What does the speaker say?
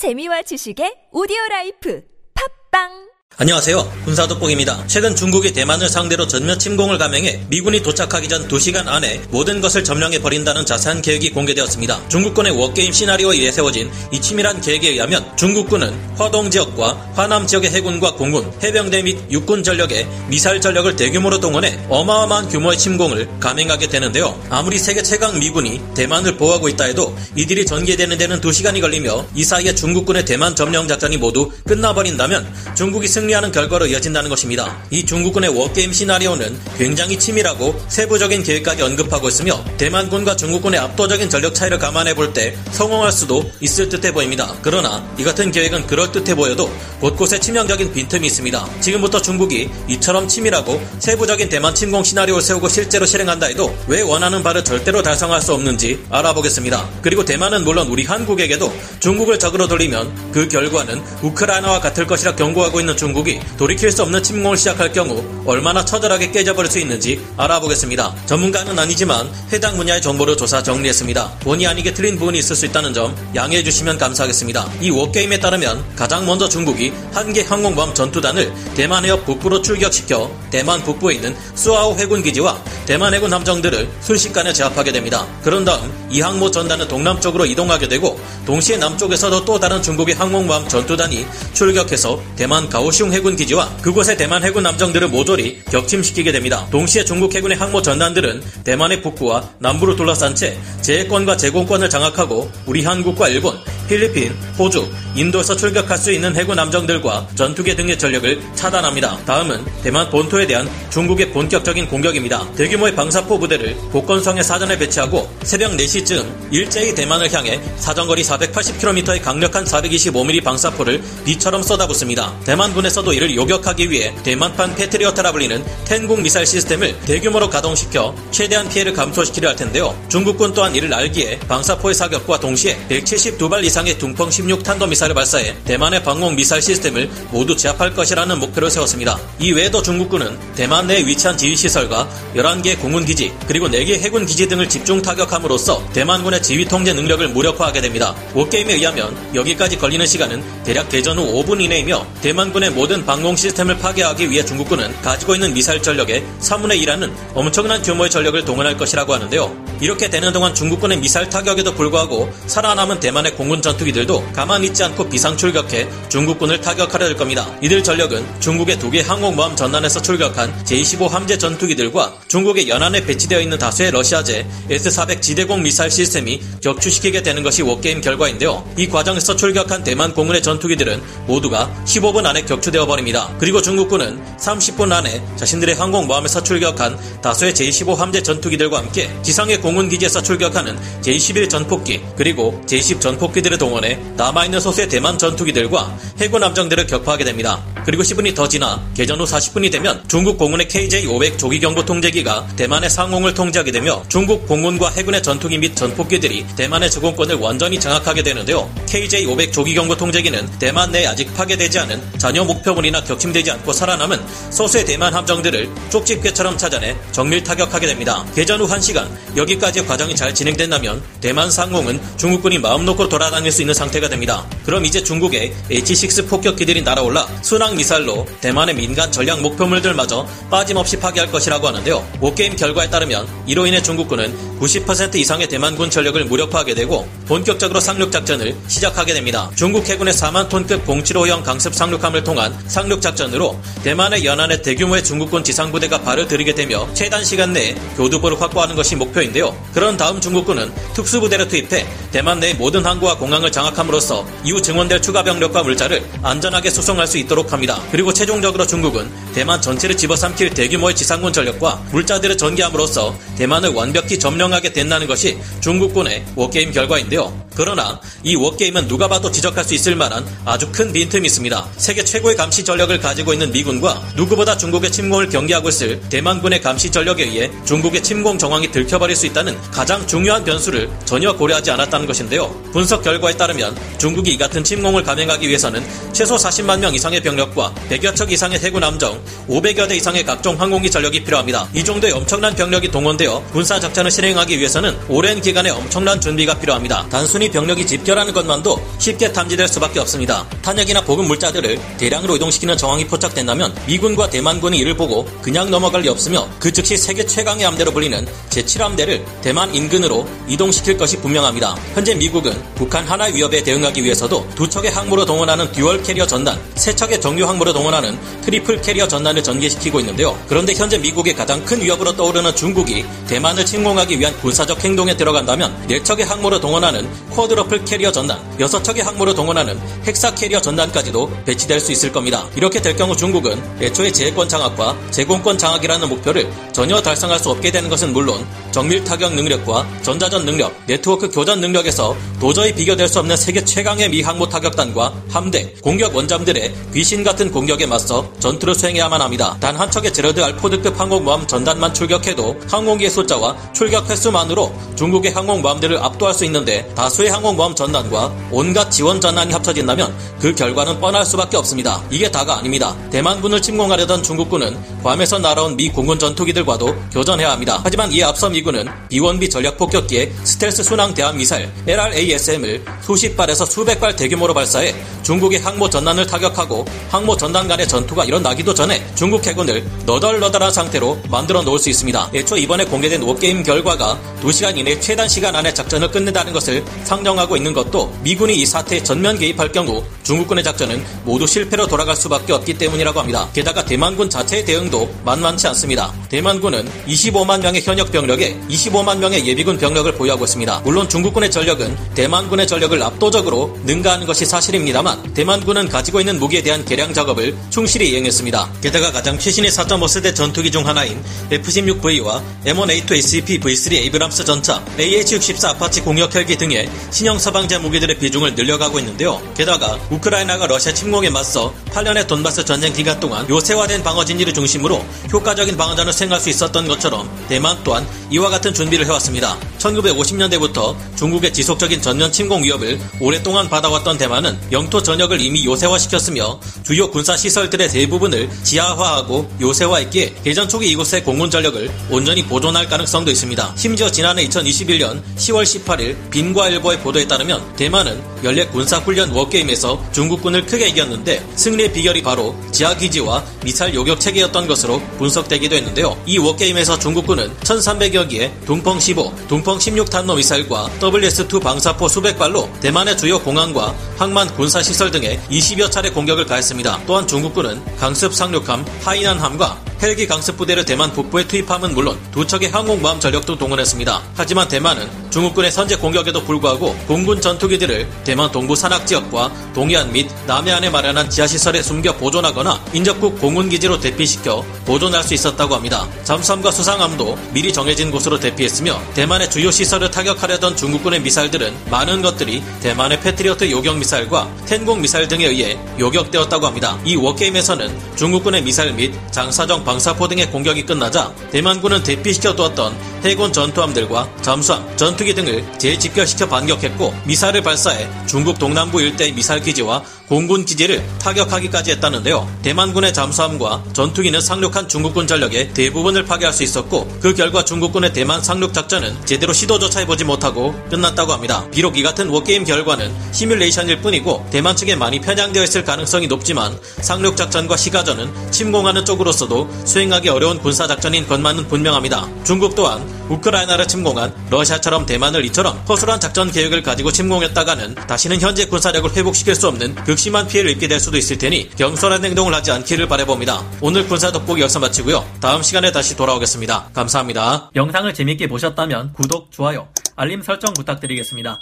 재미와 지식의 오디오 라이프. 팟빵 안녕하세요. 군사돋보기입니다. 최근 중국이 대만을 상대로 전면 침공을 감행해 미군이 도착하기 전 2시간 안에 모든 것을 점령해 버린다는 자세한 계획이 공개되었습니다. 중국군의 워게임 시나리오에 의해 세워진 이 치밀한 계획에 의하면 중국군은 화동 지역과 화남 지역의 해군과 공군, 해병대 및 육군 전력에 미사일 전력을 대규모로 동원해 어마어마한 규모의 침공을 감행하게 되는데요. 아무리 세계 최강 미군이 대만을 보호하고 있다 해도 이들이 전개되는 데는 2시간이 걸리며 이 사이에 중국군의 대만 점령 작전이 모두 끝나버린다면 중국이 승리하는 결과로 이어진다는 것입니다. 이 중국군의 워게임 시나리오는 굉장히 치밀하고 세부적인 계획까지 언급하고 있으며 대만군과 중국군의 압도적인 전력 차이를 감안해 볼 때 성공할 수도 있을 듯해 보입니다. 그러나 이 같은 계획은 그럴듯해 보여도 곳곳에 치명적인 빈틈이 있습니다. 지금부터 중국이 이처럼 치밀하고 세부적인 대만 침공 시나리오를 세우고 실제로 실행한다 해도 왜 원하는 바를 절대로 달성할 수 없는지 알아보겠습니다. 그리고 대만은 물론 우리 한국에게도 중국을 적으로 돌리면 그 결과는 우크라이나와 같을 것이라 경고하고 있는 중국 이 돌이킬 수 없는 침공을 시작할 경우 얼마나 처절하게 깨져버릴 수 있는지 알아보겠습니다. 전문가는 아니지만 해당 분야의 정보를 조사 정리했습니다. 본의 아니게 틀린 부분이 있을 수 있다는 점 양해해 주시면 감사하겠습니다. 이 워게임에 따르면 가장 먼저 중국이 한개 항공모함 전투단을 대만 해협 북부로 출격시켜 대만 북부에 있는 수아오 해군 기지와 대만 해군 함정들을 순식간에 제압하게 됩니다. 그런 다음 이 항모 전단은 동남쪽으로 이동하게 되고 동시에 남쪽에서도 또 다른 중국의 항공모함 전투단이 출격해서 대만 가오 슝 해군 기지와 그곳의 대만 해군 함정들을 모조리 격침시키게 됩니다. 동시에 중국 해군의 항모 전단들은 대만의 북부와 남부를 둘러싼 채 제해권과 제공권을 장악하고 우리 한국과 일본, 필리핀, 호주, 인도에서 출격할 수 있는 해군 함정들과 전투기 등의 전력을 차단합니다. 다음은 대만 본토에 대한 중국의 본격적인 공격입니다. 대규모의 방사포 부대를 복건성에 사전에 배치하고 새벽 4시쯤 일제히 대만을 향해 사정거리 480km의 강력한 425mm 방사포를 비처럼 쏟아붓습니다. 대만군에서도 이를 요격하기 위해 대만판 패트리어트라 불리는 텐궁 미사일 시스템을 대규모로 가동시켜 최대한 피해를 감소시키려 할 텐데요. 중국군 또한 이를 알기에 방사포의 사격과 동시에 172발 이상의 둥펑 16 탄도 미사일을 발사해 대만의 방공 미사일 시스템을 모두 제압할 것이라는 목표를 세웠습니다. 이 외에도 중국군은 대만 내에 위치한 지휘시설과 11개의 공군기지 그리고 4개의 해군기지 등을 집중 타격함으로써 대만군의 지휘 통제 능력을 무력화하게 됩니다. 워게임에 의하면 여기까지 걸리는 시간은 대략 개전 후 5분 이내이며 대만군의 모든 방공 시스템을 파괴하기 위해 중국군은 가지고 있는 미사일 전력의 3분의 1하는 엄청난 규모의 전력을 동원할 것이라고 하는데요. 이렇게 되는 동안 중국군의 미사일 타격에도 불구하고 살아남은 대만의 공군 전투기들도 가만히 있지 않고 비상 출격해 중국군을 타격하려 할 겁니다. 이들 전력은 중국의 두 개 항공모함 전단에서 출격한 제-25 함재 전투기들과 중국의 연안에 배치되어 있는 다수의 러시아제 S-400 지대공 미사일 시스템이 격추시키게 되는 것이 워게임 결과인데요. 이 과정에서 출격한 대만 공군의 전투기들은 모두가 15분 안에 격추되어 버립니다. 그리고 중국군은 30분 안에 자신들의 항공모함에서 출격한 다수의 제-25 함재 전투기들과 함께 지상의 공 군기지에서 출격하는 제-21 전폭기 그리고 제-20 전폭기들을 동원해 남아있는 소수의 대만 전투기들과 해군 함정들을 격파하게 됩니다. 그리고 10분이 더 지나 개전 후 40분이 되면 중국 공군의 KJ-500 조기경보 통제기가 대만의 상공을 통제하게 되며 중국 공군과 해군의 전투기 및 전폭기들이 대만의 주공권을 완전히 장악하게 되는데요. KJ-500 조기경보 통제기는 대만 내에 아직 파괴되지 않은 잔여 목표물이나 격침되지 않고 살아남은 소수의 대만 함정들을 쪽집게처럼 찾아내 정밀 타격하게 됩니다. 개전 후 1시간 여기까지의 과정이 잘 진행된다면 대만 상공은 중국군이 마음 놓고 돌아다닐 수 있는 상태가 됩니다. 그럼 이제 중국의 H-6 폭격기들이 날아올라 순항 미사일로 대만의 민간 전략 목표물들마저 빠짐없이 파괴할 것이라고 하는데요. 오게임 결과에 따르면 이로 인해 중국군은 90% 이상의 대만군 전력을 무력화하게 되고 본격적으로 상륙 작전을 시작하게 됩니다. 중국 해군의 4만 톤급 075형 강습 상륙함을 통한 상륙 작전으로 대만의 연안에 대규모의 중국군 지상부대가 발을 들이게 되며 최단 시간 내에 교두보를 확보하는 것이 목표인데요. 그런 다음 중국군은 특수부대를 투입해 대만 내 모든 항구와 공항을 장악함으로써 이후 증원될 추가 병력과 물자를 안전하게 수송할 수 있도록 합니다. 그리고 최종적으로 중국은 대만 전체를 집어삼킬 대규모의 지상군 전력과 물자들을 전개함으로써 대만을 완벽히 점령하게 된다는 것이 중국군의 워게임 결과인데요. 그러나 이 워게임은 누가 봐도 지적할 수 있을 만한 아주 큰 빈틈이 있습니다. 세계 최고의 감시 전력을 가지고 있는 미군과 누구보다 중국의 침공을 경계하고 있을 대만군의 감시 전력에 의해 중국의 침공 정황이 들켜버릴 수 있다는 가장 중요한 변수를 전혀 고려하지 않았다는 것인데요. 분석 결과에 따르면 중국이 이 같은 침공을 감행하기 위해서는 최소 40만 명 이상의 병력과 100여 척 이상의 해군 함정, 500여 대 이상의 각종 항공기 전력이 필요합니다. 이 정도의 엄청난 병력이 동원되어 군사 작전을 실행하기 위해서는 오랜 기간의 엄청난 준비가 필요합니다. 단순히 병력이 집결하는 것만도 쉽게 탐지될 수밖에 없습니다. 탄약이나 보급 물자들을 대량으로 이동시키는 정황이 포착된다면 미군과 대만군이 이를 보고 그냥 넘어갈 리 없으며 그 즉시 세계 최강의 함대로 불리는 제7함대를 대만 인근으로 이동시킬 것이 분명합니다. 현재 미국은 북한 하나 위협에 대응하기 위해서도 두 척의 항모로 동원하는 dual carrier 전단, 세 척의 정규 항모로 동원하는 triple carrier 전단을 전개시키고 있는데요. 그런데 현재 미국의 가장 큰 위협으로 떠오르는 중국이 대만을 침공하기 위한 군사적 행동에 들어간다면 네 척의 항모로 동원하는 quadruple carrier 전단, 여섯 척의 항모로 동원하는 hexa carrier 전단까지도 배치될 수 있을 겁니다. 이렇게 될 경우 중국은 애초에 제해권 장악과 제공권 장악이라는 목표를 전혀 달성할 수 없게 되는 것은 물론 정밀 타격 능력과 전자전 능력, 네트워크 교전 능력에서 도저히 비교될 수 없는 세계 최강의 미 항모 타격단과 함대, 공격 원잠들의 귀신 같은 공격에 맞서 전투를 수행해야만 합니다. 단 한 척의 제럴드 R. 포드급 항공모함 전단만 출격해도 항공기의 숫자와 출격 횟수만으로 중국의 항공모함들을 압도할 수 있는데 다수의 항공모함 전단과 온갖 지원 전단이 합쳐진다면 그 결과는 뻔할 수밖에 없습니다. 이게 다가 아닙니다. 대만군을 침공하려던 중국군은 괌에서 날아온 미 공군 전투기들과도 교전해야 합니다. 하지만 이에 앞서 미군은 B-1B 전략 폭격기의 스텔스 순항 대함 미사일 LRASM을 수십 발에서 수백 발 대규모로 발사해 중국의 항모 전단을 타격하고 항모 전단 간의 전투가 일어나기도 전에 중국 해군을 너덜너덜한 상태로 만들어 놓을 수 있습니다. 애초 이번에 공개된 워게임 결과가 2시간 이내 최단 시간 안에 작전을 끝낸다는 것을 상정하고 있는 것도 미군이 이 사태에 전면 개입할 경우 중국군의 작전은 모두 실패로 돌아갈 수밖에 없기 때문이라고 합니다. 게다가 대만군 자체의 대응도 만만치 않습니다. 대만군은 25만 명의 현역 병력에 25만 명의 예비군 병력을 보유하고 있습니다. 물론 중국군의 전력은 대만군의 전력을 압도적으로 능가하는 것이 사실입니다만 대만군은 가지고 있는 무기에 대한 개량 작업을 충실히 이행했습니다. 게다가 가장 최신의 4.5세대 전투기 중 하나인 F-16V와 M1A2 SEP V3 에이브람스 전차, AH-64 아파치 공격 헬기 등의 신형 서방제 무기들의 비중을 늘려가고 있는데요. 게다가 우크라이나가 러시아 침공에 맞서 8년의 돈바스 전쟁 기간 동안 요새화된 방어 진지를 중심으로 효과적인 방어전을 수행할 수 있었던 것처럼 대만 또한 이와 같은 준비를 해왔습니다. 1950년대부터 중국의 지속적인 전면 침공 위협을 오랫동안 받아왔던 대만은 영토 전역을 이미 요새화시켰으며 주요 군사 시설들의 대부분을 지하화하고 요새화했기에 개전 초기 이곳의 공군 전력을 온전히 보존할 가능성도 있습니다. 심지어 지난해 2021년 10월 18일 빈과일보의 보도에 따르면 대만은 연례 군사훈련 워게임에서 중국군을 크게 이겼는데 승리의 비결이 바로 지하기지와 미사일 요격 체계였던 것으로 분석되기도 했는데요. 이 워게임에서 중국군은 1300여 기의 동펑 15, 동펑 16 탄도 미사일과 WS2 방사포 수백 발로 대만의 주요 공항과 항만 군사시설 등에 20여 차례 공격을 가했습니다. 또한 중국군은 강습 상륙함 하이난함과 헬기 강습 부대를 대만 북부에 투입함은 물론 두 척의 항공모함 전력도 동원했습니다. 하지만 대만은 중국군의 선제 공격에도 불구하고 공군 전투기들을 대만 동부 산악 지역과 동해안 및 남해안에 마련한 지하시설에 숨겨 보존하거나 인접국 공군기지로 대피시켜 보존할 수 있었다고 합니다. 잠수함과 수상함도 미리 정해진 곳으로 대피했으며 대만의 주요 시설을 타격하려던 중국군의 미사일들은 많은 것들이 대만의 패트리어트 요격 미사일과 톈궁 미사일 등에 의해 요격되었다고 합니다. 이 워게임에서는 중국군의 미사일 및 장사정 방사포 등의 공격이 끝나자 대만군은 대피시켜 두었던 해군 전투함들과 잠수함, 전투기 등을 재집결시켜 반격했고 미사일을 발사해 중국 동남부 일대의 미사일 기지와 공군 기지를 타격하기까지 했다는데요. 대만군의 잠수함과 전투기는 상륙한 중국군 전력의 대부분을 파괴할 수 있었고 그 결과 중국군의 대만 상륙 작전은 제대로 시도조차 해보지 못하고 끝났다고 합니다. 비록 이 같은 워게임 결과는 시뮬레이션일 뿐이고 대만 측에 많이 편향되어 있을 가능성이 높지만 상륙 작전과 시가전은 침공하는 쪽으로서도 수행하기 어려운 군사 작전인 것만은 분명합니다. 중국 또한 우크라이나를 침공한 러시아처럼 대만을 이처럼 허술한 작전 계획을 가지고 침공했다가는 다시는 현재 군사력을 회복시킬 수 없는 극심한 피해를 입게 될 수도 있을 테니 경솔한 행동을 하지 않기를 바라봅니다. 오늘 군사 돋보기 여기서 마치고요. 다음 시간에 다시 돌아오겠습니다. 감사합니다. 영상을 재밌게 보셨다면 구독, 좋아요, 알림 설정 부탁드리겠습니다.